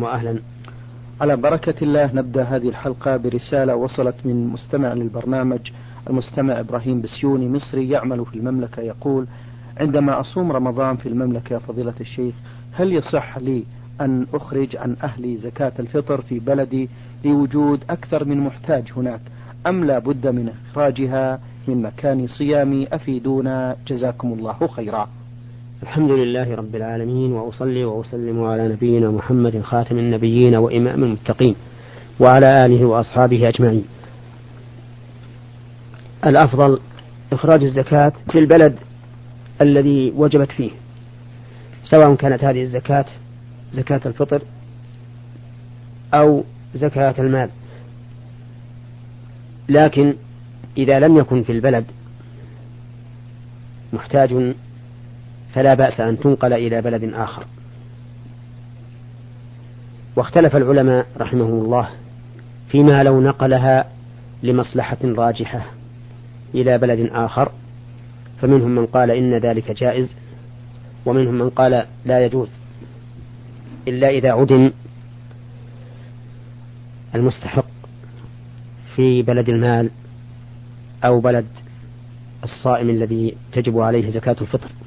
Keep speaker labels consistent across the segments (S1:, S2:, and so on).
S1: وأهلا
S2: على بركة الله نبدأ هذه الحلقة برسالة وصلت من مستمع للبرنامج المستمع إبراهيم بسيوني مصري يعمل في المملكة يقول عندما أصوم رمضان في المملكة يا فضيلة الشيخ هل يصح لي أن أخرج عن أهلي زكاة الفطر في بلدي لوجود أكثر من محتاج هناك أم لا بد من إخراجها من مكان صيامي أفيدونا؟ جزاكم الله خيرا.
S1: الحمد لله رب العالمين وأصلي وأسلم على نبينا محمد خاتم النبيين وإمام المتقين وعلى آله وأصحابه أجمعين. الأفضل إخراج الزكاة في البلد الذي وجبت فيه سواء كانت هذه الزكاة زكاة الفطر أو زكاة المال. لكن إذا لم يكن في البلد محتاج فلا بأس أن تنقل إلى بلد آخر. واختلف العلماء رحمهم الله فيما لو نقلها لمصلحة راجحة إلى بلد آخر فمنهم من قال إن ذلك جائز ومنهم من قال لا يجوز إلا إذا عدم المستحق في بلد المال أو بلد الصائم الذي تجب عليه زكاة الفطر.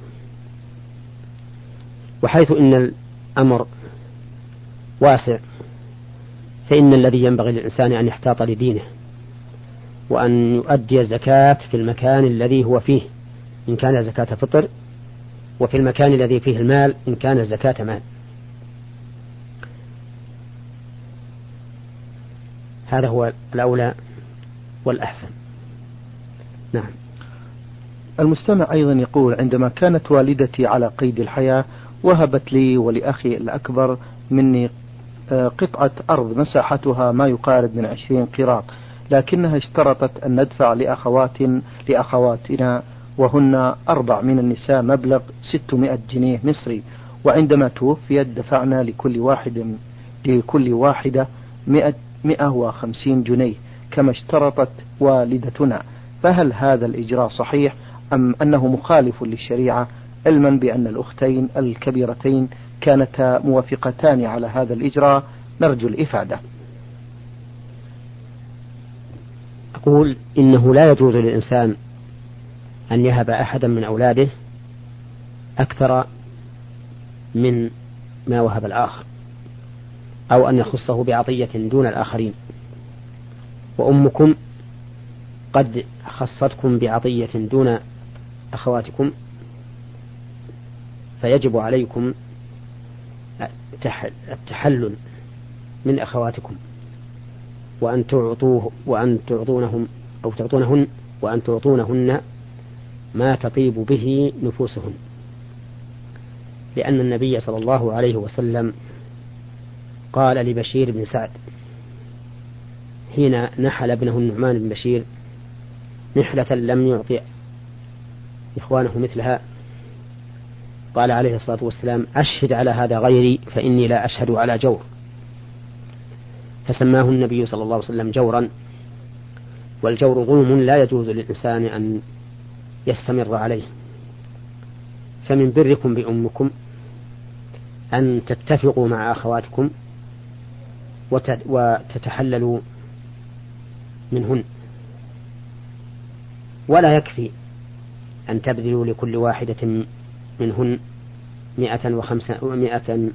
S1: وحيث إن الأمر واسع فإن الذي ينبغي للإنسان أن يحتاط لدينه وأن يؤدي الزكاة في المكان الذي هو فيه إن كان زكاة فطر وفي المكان الذي فيه المال إن كان زكاة مال. هذا هو الأولى والأحسن. نعم.
S2: المستمع أيضا يقول عندما كانت والدتي على قيد الحياة وهبت لي ولأخي الأكبر مني آه، قطعة أرض مساحتها ما يقارب من عشرين قراط لكنها اشترطت أن ندفع لأخوات لأخواتنا وهن أربع من النساء مبلغ 600 جنيه مصري وعندما توفيت دفعنا لكل واحد لكل واحدة 100 150 جنيه كما اشترطت والدتنا. فهل هذا الإجراء صحيح أم أنه مخالف للشريعة؟ علما بأن الأختين الكبيرتين كانتا موافقتان على هذا الإجراء. نرجو الإفادة.
S1: أقول إنه لا يجوز للإنسان أن يهب أحدا من أولاده أكثر من ما وهب الآخر أو أن يخصه بعطية دون الآخرين. وأمكم قد خصتكم بعطية دون أخواتكم فيجب عليكم التحلل من أخواتكم وأن تعطوه وأن تعطونهم أو تعطونهن وأن تعطونهن ما تطيب به نفوسهن. لأن النبي صلى الله عليه وسلم قال لبشير بن سعد حين نحل ابنه النعمان بن بشير نحلة لم يعطي إخوانه مثلها قال عليه الصلاة والسلام أشهد على هذا غيري فإني لا أشهد على جور. فسماه النبي صلى الله عليه وسلم جورا والجور ظلم لا يجوز للإنسان أن يستمر عليه. فمن بركم بأمكم أن تتفقوا مع أخواتكم وتتحللوا منهن. ولا يكفي أن تبذلوا لكل واحدة منهن مئة, وخمسة مئة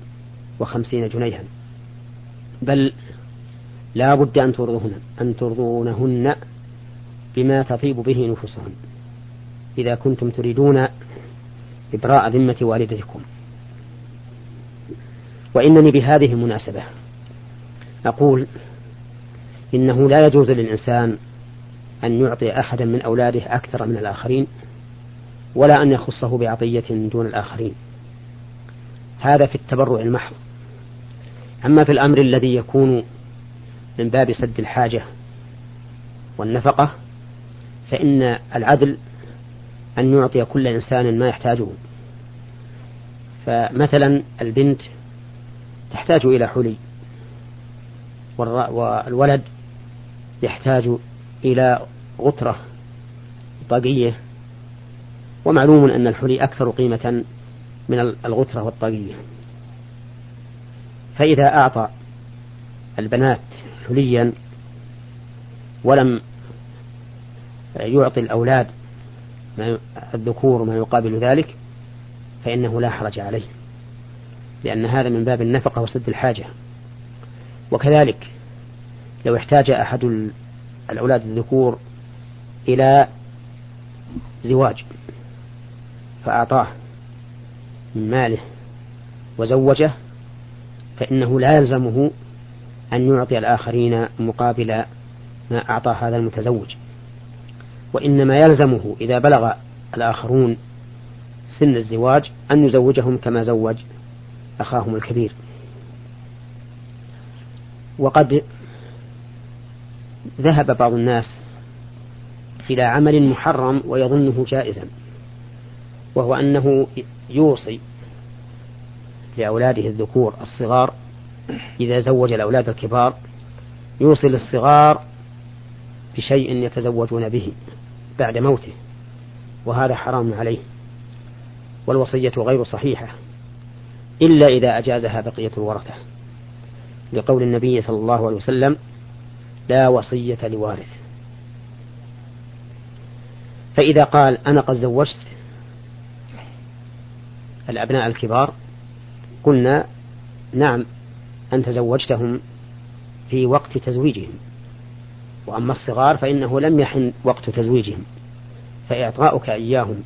S1: وخمسين جنيها. بل لا بد أن ترضوهن أن ترضونهن بما تطيب به نفوسهن إذا كنتم تريدون إبراء ذمة والدتكم. وإنني بهذه المناسبة أقول إنه لا يجوز للإنسان أن يعطي أحدا من أولاده أكثر من الآخرين ولا أن يخصه بعطية دون الآخرين. هذا في التبرع المحض. أما في الأمر الذي يكون من باب سد الحاجة والنفقة فإن العدل أن يعطي كل إنسان ما يحتاجه. فمثلا البنت تحتاج إلى حلي والولد يحتاج إلى غترة طاقية. ومعلوم أن الحلي أكثر قيمة من الغترة والطاقية. فإذا أعطى البنات حليا ولم يعطي الأولاد ما الذكور ما يقابل ذلك فإنه لا حرج عليه لأن هذا من باب النفقة وسد الحاجة. وكذلك لو احتاج أحد الأولاد الذكور إلى زواج فأعطاه. من ماله وزوجه فإنه لا يلزمه أن يعطي الآخرين مقابل ما أعطى هذا المتزوج. وإنما يلزمه إذا بلغ الآخرون سن الزواج أن يزوجهم كما زوج أخاهم الكبير. وقد ذهب بعض الناس إلى عمل محرم ويظنه جائزا وهو أنه يوصي لأولاده الذكور الصغار إذا زوج الأولاد الكبار يوصي للصغار بشيء يتزوجون به بعد موته وهذا حرام عليه والوصية غير صحيحة إلا إذا أجازها بقية الورثة لقول النبي صلى الله عليه وسلم لا وصية لوارث. فإذا قال أنا قد زوجت الأبناء الكبار قلنا نعم أنت زوجتهم في وقت تزويجهم وأما الصغار فإنه لم يحن وقت تزويجهم فإعطاؤك إياهم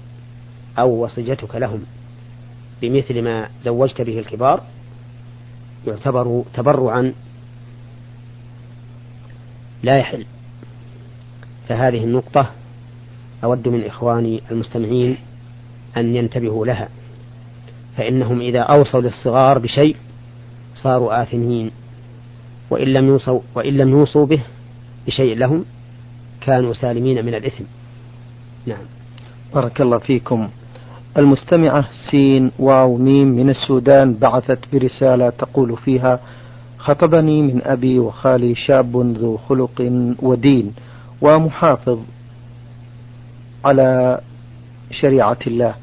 S1: أو وصيتك لهم بمثل ما زوجت به الكبار يعتبر تبرعا لا يحل. فهذه النقطة أود من إخواني المستمعين أن ينتبهوا لها. فإنهم إذا أوصوا للصغار بشيء صاروا آثمين. وإن لم يوصوا وإن لم يوصوا به بشيء لهم كانوا سالمين من الإثم. نعم.
S2: بارك الله فيكم. المستمعة سين واو ميم من السودان بعثت برسالة تقول فيها خطبني من أبي وخالي شاب ذو خلق ودين ومحافظ على شريعة الله.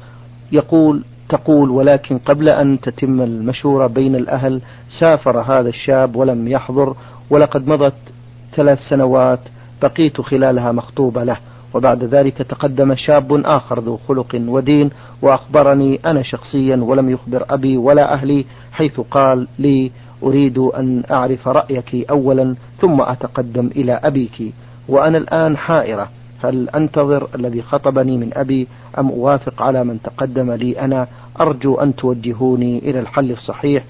S2: يقول تقول ولكن قبل أن تتم المشورة بين الأهل سافر هذا الشاب ولم يحضر ولقد مضت ثلاث سنوات بقيت خلالها مخطوبة له. وبعد ذلك تقدم شاب آخر ذو خلق ودين وأخبرني أنا شخصيا ولم يخبر أبي ولا أهلي حيث قال لي أريد أن أعرف رأيك أولا ثم أتقدم إلى أبيك وأنا الآن حائرة. هل أنتظر الذي خطبني من أبي أم أوافق على من تقدم لي أنا؟ أرجو أن توجهوني إلى الحل الصحيح.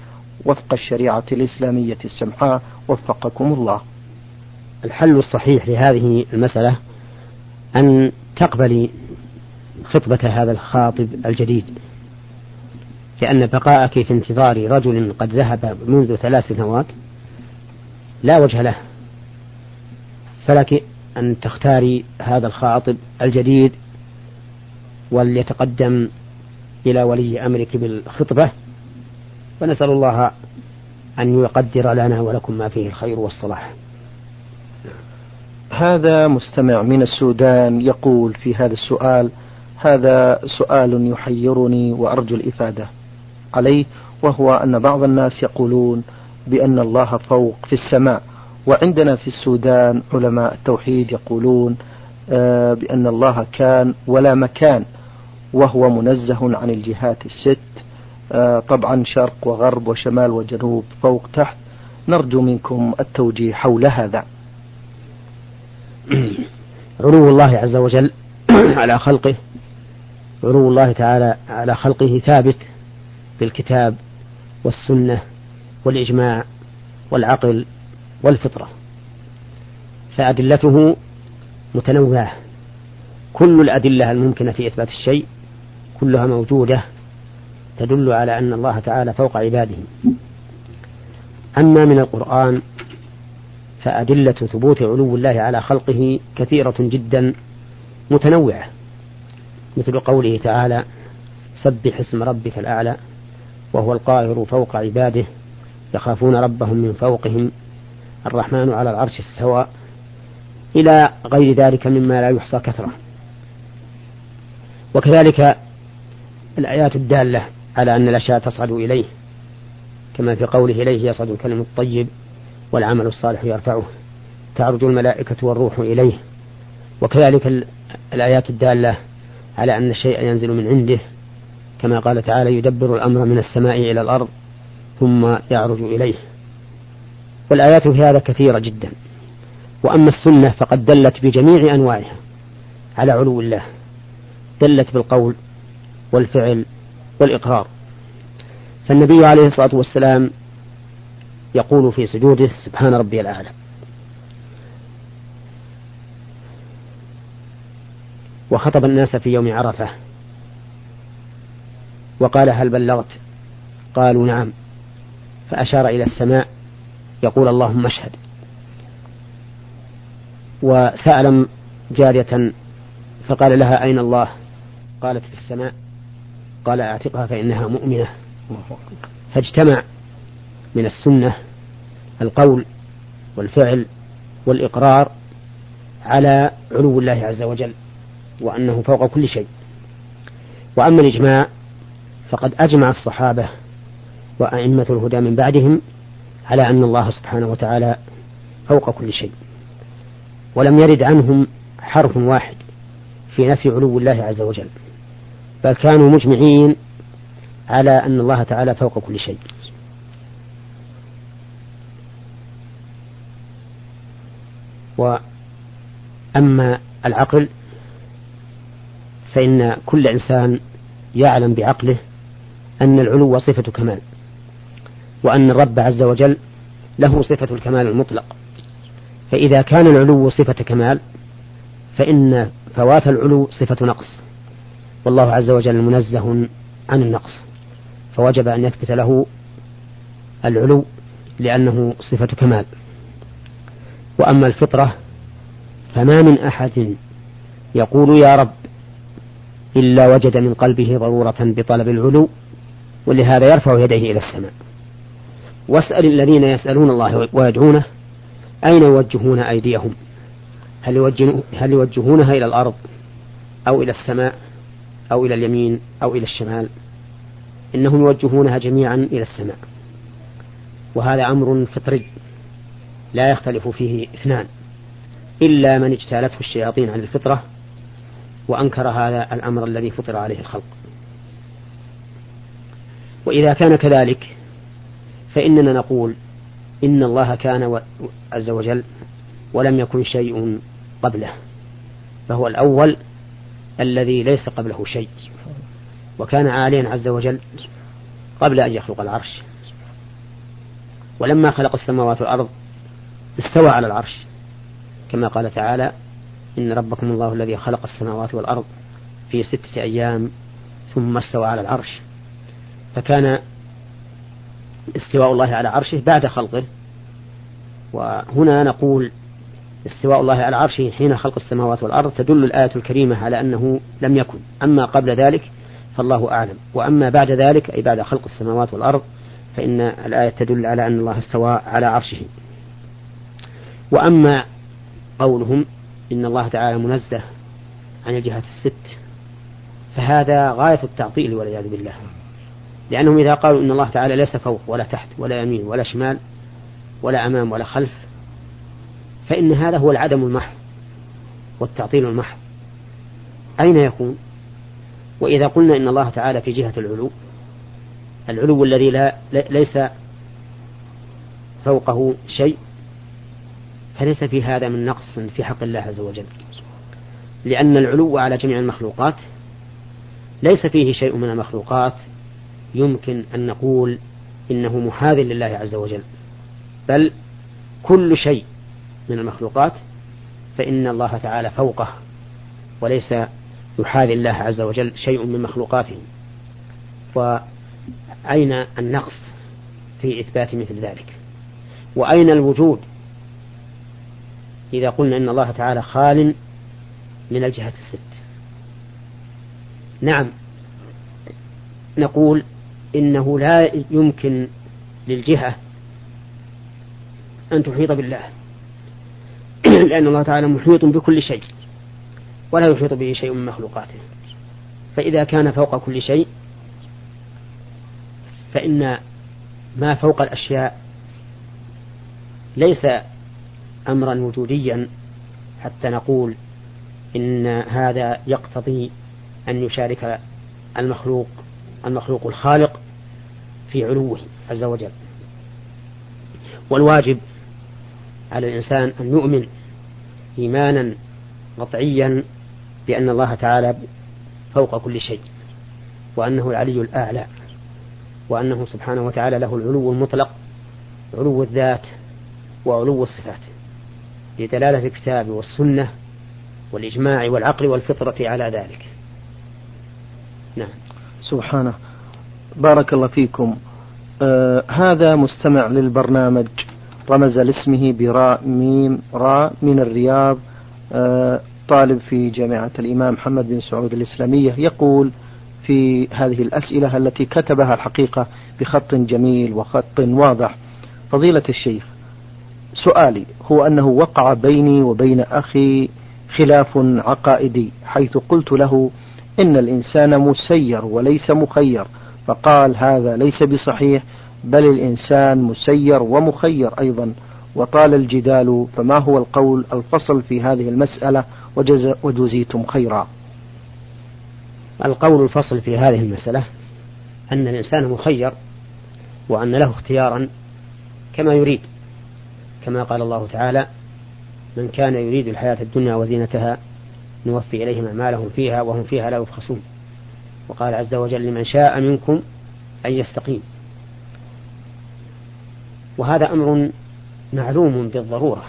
S2: وفق الشريعة الإسلامية السمحاء. وفقكم الله.
S1: الحل الصحيح لهذه المسألة أن تقبلي خطبة هذا الخاطب الجديد لأن بقاءك في انتظار رجل قد ذهب منذ ثلاث سنوات لا وجه له. فلك أن تختاري هذا الخاطب الجديد وليتقدم إلى ولي أمرك بالخطبة ونسأل الله أن يقدر لنا ولكم ما فيه الخير والصلاح.
S2: هذا مستمع من السودان يقول في هذا السؤال هذا سؤال يحيرني وأرجو الإفادة عليه وهو أن بعض الناس يقولون بأن الله فوق في السماء. وعندنا في السودان علماء التوحيد يقولون آه، بأن الله كان ولا مكان وهو منزه عن الجهات الست آه، طبعا شرق وغرب وشمال وجنوب فوق تحت. نرجو منكم التوجيه حول هذا.
S1: علو الله عز وجل على خلقه. علو الله تعالى على خلقه ثابت بالكتاب والسنة والإجماع والعقل والفطرة. فأدلته متنوعة. كل الأدلة الممكنة في إثبات الشيء كلها موجودة تدل على أن الله تعالى فوق عباده. أما من القرآن فأدلة ثبوت علو الله على خلقه كثيرة جدا متنوعة مثل قوله تعالى سبح اسم ربك الأعلى وهو القاهر فوق عباده يخافون ربهم من فوقهم الرحمن على العرش استوى إلى غير ذلك مما لا يحصى كثرة. وكذلك الآيات الدالة على أن الأشياء تصعد إليه كما في قوله إليه يصعد الكلم الطيب والعمل الصالح يرفعه تعرج الملائكة والروح إليه. وكذلك الآيات الدالة على أن الشيء ينزل من عنده كما قال تعالى يدبر الأمر من السماء إلى الأرض ثم يعرج إليه. والآيات في هذا كثيرة جدا. وأما السنة فقد دلت بجميع أنواعها على علو الله. دلت بالقول والفعل والإقرار. فالنبي عليه الصلاة والسلام يقول في سجوده سبحان ربي الأعلى. وخطب الناس في يوم عرفة. وقال هل بلغت؟ قالوا نعم. فأشار إلى السماء يقول اللهم اشهد. وسأل جارية فقال لها أين الله؟ قالت في السماء. قال أعتقها فإنها مؤمنة. فاجتمع من السنة القول والفعل والإقرار على علو الله عز وجل وأنه فوق كل شيء. وأما الإجماع فقد أجمع الصحابة وأئمة الهدى من بعدهم على أن الله سبحانه وتعالى فوق كل شيء. ولم يرد عنهم حرف واحد في نفي علو الله عز وجل. بل كانوا مجمعين على أن الله تعالى فوق كل شيء. وأما العقل فإن كل إنسان يعلم بعقله أن العلو صفة كمال. وأن الرب عز وجل له صفة الكمال المطلق. فإذا كان العلو صفة كمال فإن فوات العلو صفة نقص. والله عز وجل منزه عن النقص. فوجب أن يثبت له العلو لأنه صفة كمال. وأما الفطرة فما من أحد يقول يا رب إلا وجد من قلبه ضرورة بطلب العلو ولهذا يرفع يديه إلى السماء. واسأل الذين يسألون الله ويدعونه أين يوجهون أيديهم؟ هل, هل يوجهونها إلى الأرض أو إلى السماء أو إلى اليمين أو إلى الشمال؟ إنهم يوجهونها جميعا إلى السماء. وهذا أمر فطري لا يختلف فيه اثنان. إلا من اجتالته الشياطين عن الفطرة وأنكر هذا الأمر الذي فطر عليه الخلق. وإذا كان كذلك فإننا نقول إن الله كان عز وجل ولم يكن شيء قبله فهو الأول الذي ليس قبله شيء وكان عاليا عز وجل قبل أن يخلق العرش. ولما خلق السماوات والأرض استوى على العرش. كما قال تعالى إن ربكم الله الذي خلق السماوات والأرض في ستة أيام ثم استوى على العرش. فكان استواء الله على عرشه بعد خلقه. وهنا نقول استواء الله على عرشه حين خلق السماوات والأرض تدل الآية الكريمة على أنه لم يكن. أما قبل ذلك فالله أعلم. وأما بعد ذلك أي بعد خلق السماوات والأرض فإن الآية تدل على أن الله استوى على عرشه. وأما قولهم إن الله تعالى منزه عن الجهات الست فهذا غاية التعطيل والعياذ بالله. لأنهم إذا قالوا إن الله تعالى ليس فوق ولا تحت ولا يمين ولا شمال ولا أمام ولا خلف فإن هذا هو العدم المحض والتعطيل المحض. أين يكون؟ وإذا قلنا إن الله تعالى في جهة العلو العلو الذي لا ليس فوقه شيء فليس في هذا من نقص في حق الله عز وجل. لأن العلو على جميع المخلوقات ليس فيه شيء من المخلوقات يمكن أن نقول إنه محاذ لله عز وجل. بل كل شيء من المخلوقات فإن الله تعالى فوقه وليس يحاذي الله عز وجل شيء من مخلوقاته. وأين النقص في إثبات مثل ذلك؟ وأين الوجود؟ إذا قلنا إن الله تعالى خال من الجهات الست. نعم نقول إنه لا يمكن للجهة أن تحيط بالله. لأن الله تعالى محيط بكل شيء ولا يحيط به شيء من مخلوقاته. فإذا كان فوق كل شيء فإن ما فوق الأشياء ليس أمرا وجوديا. حتى نقول إن هذا يقتضي أن يشارك المخلوق المخلوق الخالق. في علوه عز وجل. والواجب على الإنسان أن يؤمن إيمانا قطعيا بأن الله تعالى فوق كل شيء وأنه العلي الأعلى وأنه سبحانه وتعالى له العلو المطلق علو الذات وعلو الصفات. لدلالة الكتاب والسنة والإجماع والعقل والفطرة على ذلك.
S2: نعم. سبحانه. بارك الله فيكم. آه هذا مستمع للبرنامج رمز لاسمه براء ميم راء من الرياض. آه طالب في جامعة الإمام محمد بن سعود الإسلامية. يقول في هذه الأسئلة التي كتبها الحقيقة بخط جميل وخط واضح. فضيلة الشيخ سؤالي هو أنه وقع بيني وبين أخي خلاف عقائدي حيث قلت له إن الإنسان مسير وليس مخير. فقال هذا ليس بصحيح بل الإنسان مسير ومخير أيضا وطال الجدال فما هو القول الفصل في هذه المسألة؟ وجزيتم خيرا.
S1: القول الفصل في هذه المسألة أن الإنسان مخير وأن له اختيارا كما يريد. كما قال الله تعالى من كان يريد الحياة الدنيا وزينتها نوفي إليهم أعمالهم فيها وهم فيها لا يبخسون. وقال عز وجل لمن شاء منكم أن يستقيم. وهذا أمر معلوم بالضرورة.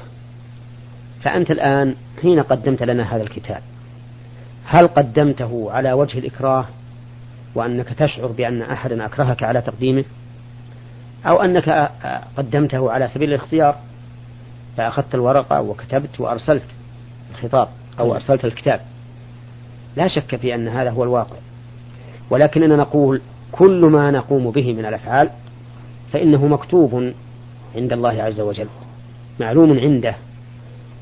S1: فأنت الآن حين قدمت لنا هذا الكتاب هل قدمته على وجه الإكراه وأنك تشعر بأن أحدا أكرهك على تقديمه؟ أو أنك قدمته على سبيل الاختيار؟ فأخذت الورقة وكتبت وأرسلت الخطاب أو أرسلت الكتاب. لا شك في أن هذا هو الواقع. ولكننا نقول كل ما نقوم به من الأفعال فإنه مكتوب عند الله عز وجل معلوم عنده.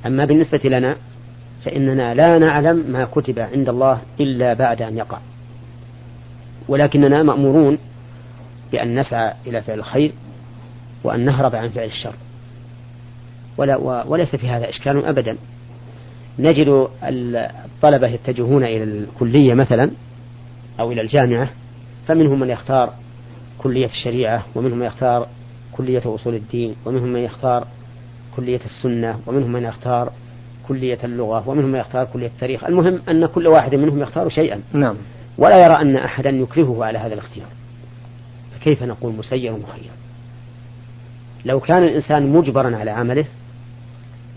S1: أما بالنسبة لنا فإننا لا نعلم ما كتب عند الله إلا بعد أن يقع. ولكننا مأمورون بأن نسعى إلى فعل الخير وأن نهرب عن فعل الشر. ولا وليس في هذا إشكال أبدا. نجد الطلبة يتجهون إلى الكلية مثلا أو إلى الجامعة فمنهم من يختار كلية الشريعة ومنهم من يختار كلية أصول الدين ومنهم من يختار كلية السنة ومنهم من يختار كلية اللغة ومنهم من يختار كلية التاريخ. المهم أن كل واحد منهم يختار شيئا.
S2: نعم.
S1: ولا يرى أن أحدا يكرهه على هذا الاختيار. فكيف نقول مسير مخير؟ لو كان الإنسان مجبرا على عمله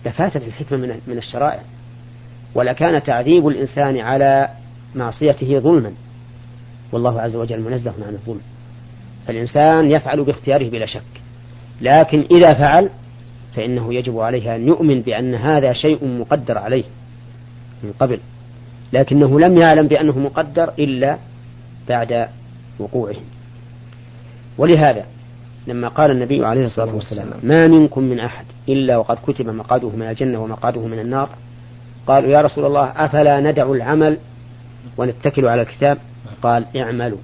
S1: لفاتت الحكمة من من الشرائع. ولكان تعذيب الإنسان على معصيته ظلما. والله عز وجل منزه عن الظلم. فالإنسان يفعل باختياره بلا شك. لكن إذا فعل فإنه يجب عليه أن يؤمن بأن هذا شيء مقدر عليه من قبل. لكنه لم يعلم بأنه مقدر إلا بعد وقوعه. ولهذا لما قال النبي عليه الصلاة والسلام ما منكم من أحد إلا وقد كتب مقعده من الجنة ومقعده من النار. قالوا يا رسول الله أفلا ندع العمل ونتكل على الكتاب؟ قال اعملوا.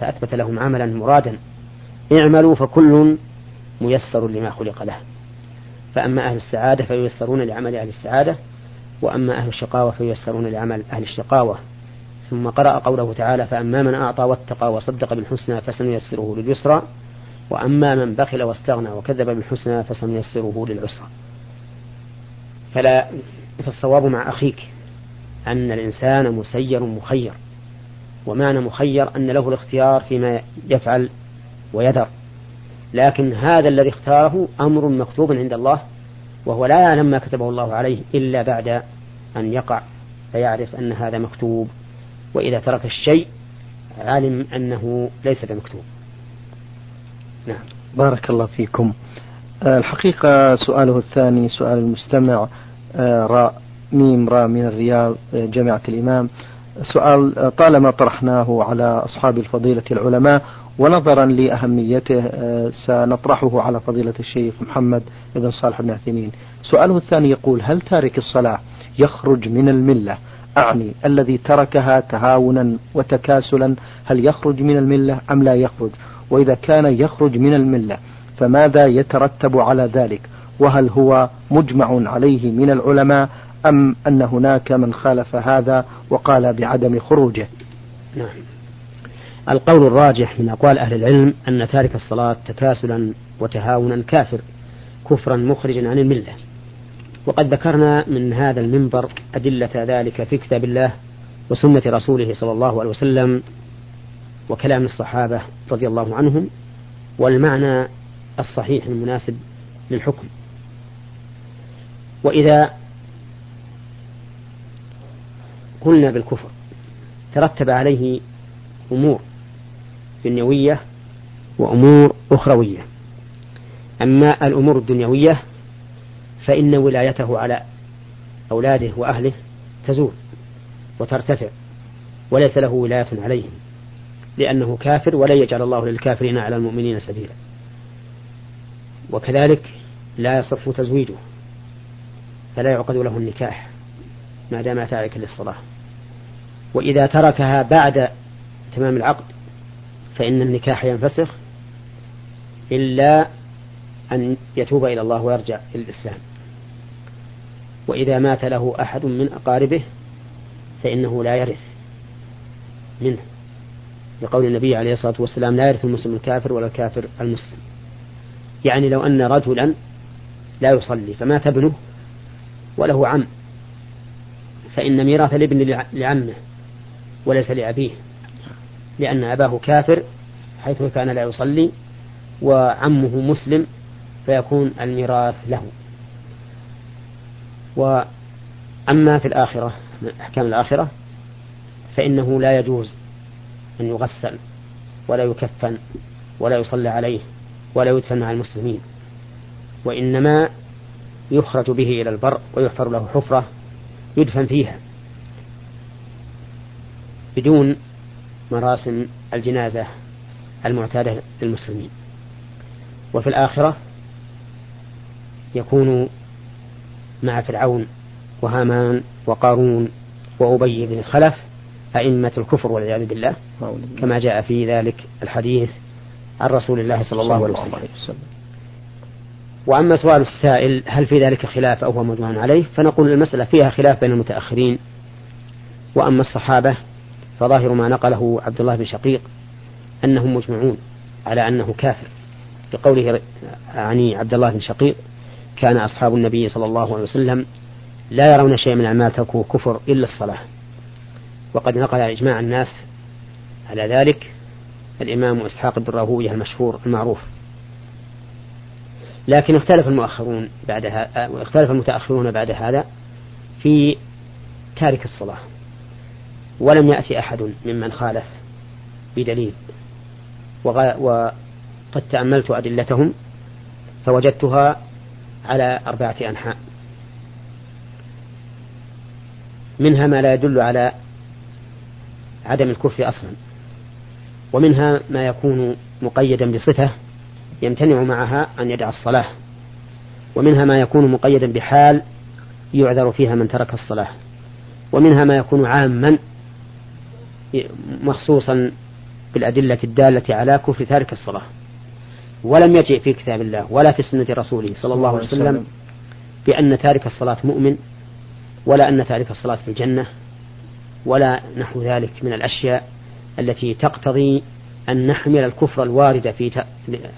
S1: فأثبت لهم عملا مرادا. اعملوا فكل ميسر لما خلق له. فأما أهل السعادة فييسرون لعمل أهل السعادة وأما أهل الشقاوة فييسرون لعمل أهل الشقاوة. ثم قرأ قوله تعالى فأما من أعطى واتقى وصدق بالحسنى فسنيسره لليسرى وأما من بخل واستغنى وكذب بالحسنى فسنيسره للعسرى. فلا فالصواب مع أخيك أن الإنسان مسير مخير. ومعنى مخير أن له الاختيار فيما يفعل ويذر. لكن هذا الذي اختاره أمر مكتوب عند الله وهو لا يعلم ما كتبه الله عليه إلا بعد أن يقع فيعرف أن هذا مكتوب. وإذا ترك الشيء علم أنه ليس بمكتوب.
S2: نعم. بارك الله فيكم. آه، الحقيقة سؤاله الثاني سؤال المستمع. آه، راء ميم راء من الرياض آه، جامعة الإمام. سؤال طالما طرحناه على أصحاب الفضيلة العلماء ونظرا لأهميته سنطرحه على فضيلة الشيخ محمد بن صالح بن عثيمين. سؤاله الثاني يقول هل تارك الصلاة يخرج من الملة؟ أعني الذي تركها تهاونا وتكاسلا هل يخرج من الملة أم لا يخرج؟ وإذا كان يخرج من الملة فماذا يترتب على ذلك؟ وهل هو مجمع عليه من العلماء أم أن هناك من خالف هذا وقال بعدم خروجه؟
S1: نعم. القول الراجح من أقوال أهل العلم أن تارك الصلاة تكاسلا وتهاونا كافر كفرا مخرجا عن الملة. وقد ذكرنا من هذا المنبر أدلة ذلك في كتاب الله وسنة رسوله صلى الله عليه وسلم وكلام الصحابة رضي الله عنهم والمعنى الصحيح المناسب للحكم. وإذا قلنا بالكفر. ترتب عليه أمور دنيوية وأمور أخروية. أما الأمور الدنيوية فإن ولايته على أولاده وأهله تزول وترتفع وليس له ولاية عليهم لأنه كافر ولن يجعل الله للكافرين على المؤمنين سبيلا. وكذلك لا يصح تزويجه فلا يعقد له النكاح ما دام تاركا للصلاة. وإذا تركها بعد تمام العقد فإن النكاح ينفسخ إلا أن يتوب إلى الله ويرجع إلى الإسلام وإذا مات له أحد من أقاربه فإنه لا يرث منه. لقول النبي عليه الصلاة والسلام لا يرث المسلم الكافر ولا الكافر المسلم. يعني لو أن رجلا لا يصلي فمات ابنه وله عم فإن ميراث الابن لعمه وليس لأبيه لأن أباه كافر حيث كان لا يصلي وعمه مسلم فيكون الميراث له. وأما في الآخرة من أحكام الآخرة فإنه لا يجوز أن يغسل ولا يكفن ولا يصلى عليه ولا يدفن مع المسلمين وإنما يخرج به إلى البر ويحفر له حفرة يدفن فيها. بدون مراسم الجنازة المعتادة للمسلمين. وفي الآخرة يكون مع فرعون وهامان وقارون وأبي بن خلف أئمة الكفر والعياذ بالله كما جاء في ذلك الحديث عن رسول الله صلى الله عليه وسلم. وأما سؤال السائل هل في ذلك خلاف أو هو مجمع عليه؟ فنقول المسألة فيها خلاف بين المتأخرين وأما الصحابة فظاهر ما نقله عبد الله بن شقيق أنهم مجمعون على أنه كافر. بقوله عني عبد الله بن شقيق كان أصحاب النبي صلى الله عليه وسلم لا يرون شيئا من أعمال تركه كفر إلا الصلاة. وقد نقل إجماع الناس على ذلك الإمام إسحاق بن راهوية المشهور المعروف. لكن اختلف المؤخرون بعد اختلف المتأخرون بعد هذا في تارك الصلاة. ولم يأتي أحد ممن خالف بدليل. وقد تأملت أدلتهم فوجدتها على أربعة أنحاء. منها ما لا يدل على عدم الكفر أصلا ومنها ما يكون مقيدا بصفة يمتنع معها أن يدع الصلاة ومنها ما يكون مقيدا بحال يعذر فيها من ترك الصلاة ومنها ما يكون عاما مخصوصا بالأدلة الدالة على كفر تارك الصلاة ولم يجئ في كتاب الله ولا في سنة رسوله صلى الله عليه وسلم بأن تارك الصلاة مؤمن ولا أن تارك الصلاة في الجنة ولا نحو ذلك من الأشياء التي تقتضي أن نحمل الكفر الوارد في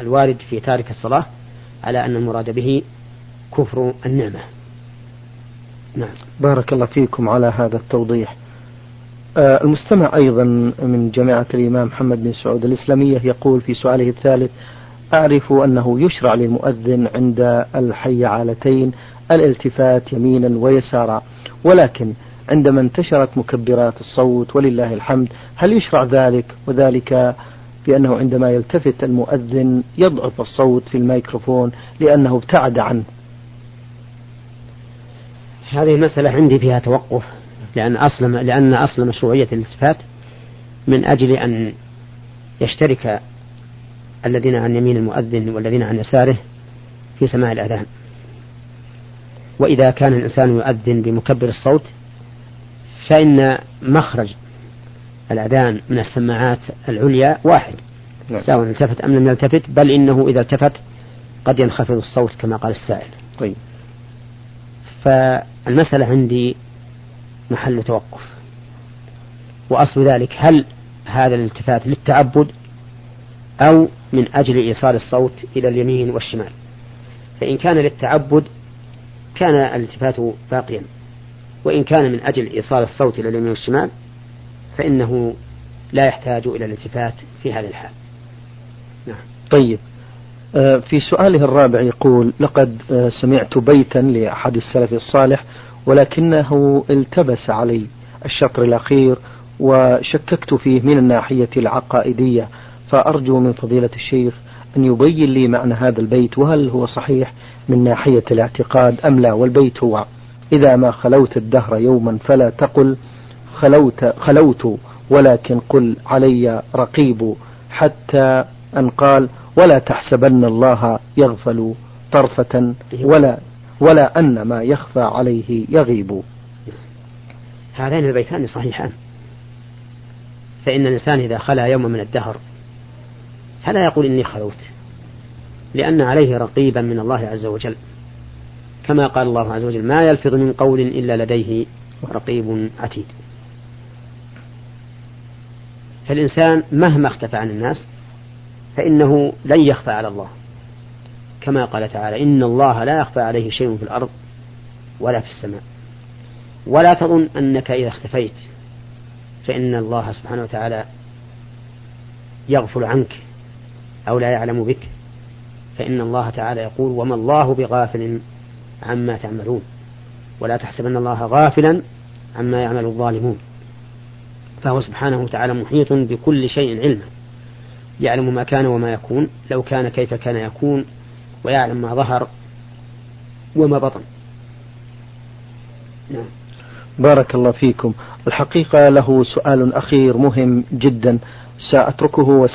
S1: الوارد في تارك الصلاة على أن المراد به كفر النعمة.
S2: نعم. بارك الله فيكم على هذا التوضيح. آه المستمع أيضا من جامعة الإمام محمد بن سعود الإسلامية يقول في سؤاله الثالث أعرف أنه يشرع للمؤذن عند الحيعالتين الالتفات يمينا ويسارا ولكن عندما انتشرت مكبرات الصوت ولله الحمد هل يشرع ذلك؟ وذلك بأنه عندما يلتفت المؤذن يضعف الصوت في الميكروفون لأنه ابتعد عنه.
S1: هذه المسألة عندي فيها توقف. لأن أصل لأن أصل مشروعية الالتفات من أجل أن يشترك الذين عن يمين المؤذن والذين عن يساره في سماع الأذان. وإذا كان الإنسان يؤذن بمكبر الصوت فإن مخرج الأذان من السماعات العليا واحد نعم. سواء التفت أم لم يلتفت بل إنه إذا التفت قد ينخفض الصوت كما قال السائل.
S2: طيب.
S1: فالمسألة عندي محل توقف. وأصل ذلك هل هذا الالتفات للتعبد أو من أجل إيصال الصوت إلى اليمين والشمال. فإن كان للتعبد كان الالتفات باقيا. وإن كان من أجل إيصال الصوت إلى اليمين والشمال فإنه لا يحتاج إلى الالتفات في هذا الحال.
S2: نعم. طيب. آه، في سؤاله الرابع يقول لقد آه، سمعت بيتا لأحد السلف الصالح ولكنه التبس علي الشطر الأخير وشككت فيه من الناحية العقائدية فأرجو من فضيلة الشيخ أن يبين لي معنى هذا البيت وهل هو صحيح من ناحية الاعتقاد أم لا؟ والبيت هو إذا ما خلوت الدهر يوما فلا تقل خلوت خلوت ولكن قل علي رقيب حتى أن قال ولا تحسبن الله يغفل طرفة ولا ولا أن ما يخفى عليه يغيب.
S1: هذان البيتان صحيحان. فإن الإنسان إذا خلا يوما من الدهر فلا يقول إني خلوت لأن عليه رقيبا من الله عز وجل. كما قال الله عز وجل ما يلفظ من قول إلا لديه رقيب عتيد. فالإنسان مهما اختفى عن الناس فإنه لن يخفى على الله. كما قال تعالى إن الله لا يخفى عليه شيء في الأرض ولا في السماء. ولا تظن أنك إذا اختفيت فإن الله سبحانه وتعالى يغفل عنك أو لا يعلم بك فإن الله تعالى يقول وما الله بغافل عما تعملون. ولا تحسبن الله غافلا عما يعمل الظالمون. فهو سبحانه وتعالى محيط بكل شيء علما يعلم ما كان وما يكون لو كان كيف كان يكون ويعلم ما ظهر وما بطن.
S2: نعم. بارك الله فيكم. الحقيقة له سؤال أخير مهم جدا. سأتركه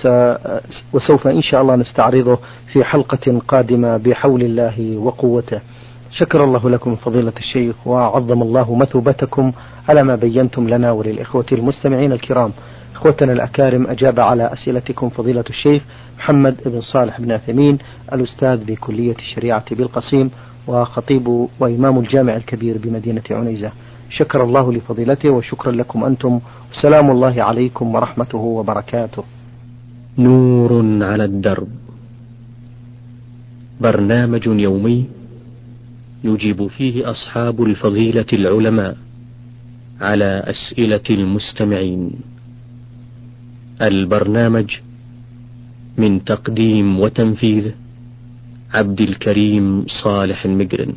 S2: وسوف إن شاء الله نستعرضه في حلقة قادمة بحول الله وقوته. شكر الله لكم فضيلة الشيخ وعظم الله مثوبتكم على ما بينتم لنا وللإخوة المستمعين الكرام. إخوتنا الأكارم أجاب على أسئلتكم فضيلة الشيخ محمد بن صالح بن عثيمين الأستاذ بكلية الشريعة بالقصيم وخطيب وإمام الجامع الكبير بمدينة عنيزة. شكر الله لفضيلته وشكرا لكم أنتم وسلام الله عليكم ورحمته وبركاته.
S3: نور على الدرب. برنامج يومي يجيب فيه أصحاب الفضيلة العلماء على أسئلة المستمعين. البرنامج من تقديم وتنفيذ عبد الكريم صالح المقرن